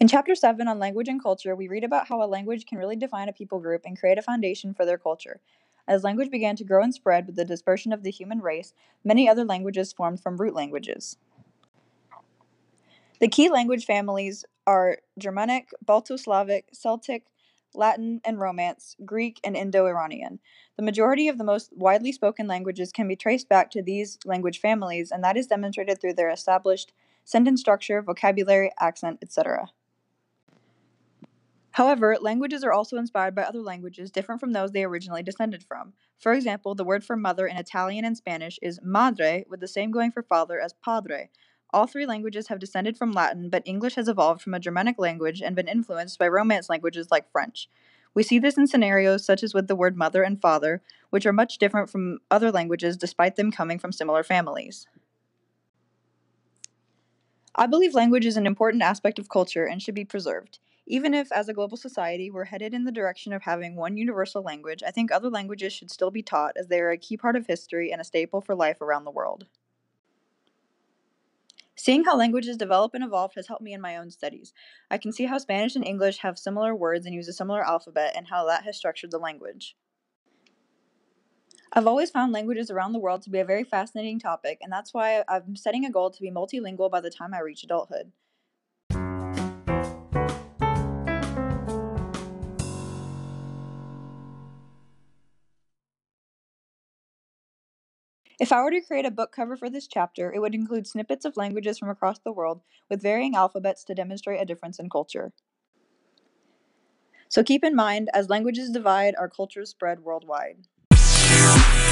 In Chapter 7 on language and culture, we read about how a language can really define a people group and create a foundation for their culture. As language began to grow and spread with the dispersion of the human race, many other languages formed from root languages. The key language families are Germanic, Balto-Slavic, Celtic, Latin and Romance, Greek, and Indo-Iranian. The majority of the most widely spoken languages can be traced back to these language families, and that is demonstrated through their established sentence structure, vocabulary, accent, etc. However, languages are also inspired by other languages different from those they originally descended from. For example, the word for mother in Italian and Spanish is madre, with the same going for father as padre. All three languages have descended from Latin, but English has evolved from a Germanic language and been influenced by Romance languages like French. We see this in scenarios such as with the word mother and father, which are much different from other languages despite them coming from similar families. I believe language is an important aspect of culture and should be preserved. Even if, as a global society, we're headed in the direction of having one universal language, I think other languages should still be taught as they are a key part of history and a staple for life around the world. Seeing how languages develop and evolve has helped me in my own studies. I can see how Spanish and English have similar words and use a similar alphabet, and how that has structured the language. I've always found languages around the world to be a very fascinating topic, and that's why I'm setting a goal to be multilingual by the time I reach adulthood. If I were to create a book cover for this chapter, it would include snippets of languages from across the world with varying alphabets to demonstrate a difference in culture. So keep in mind, as languages divide, our cultures spread worldwide. Peace.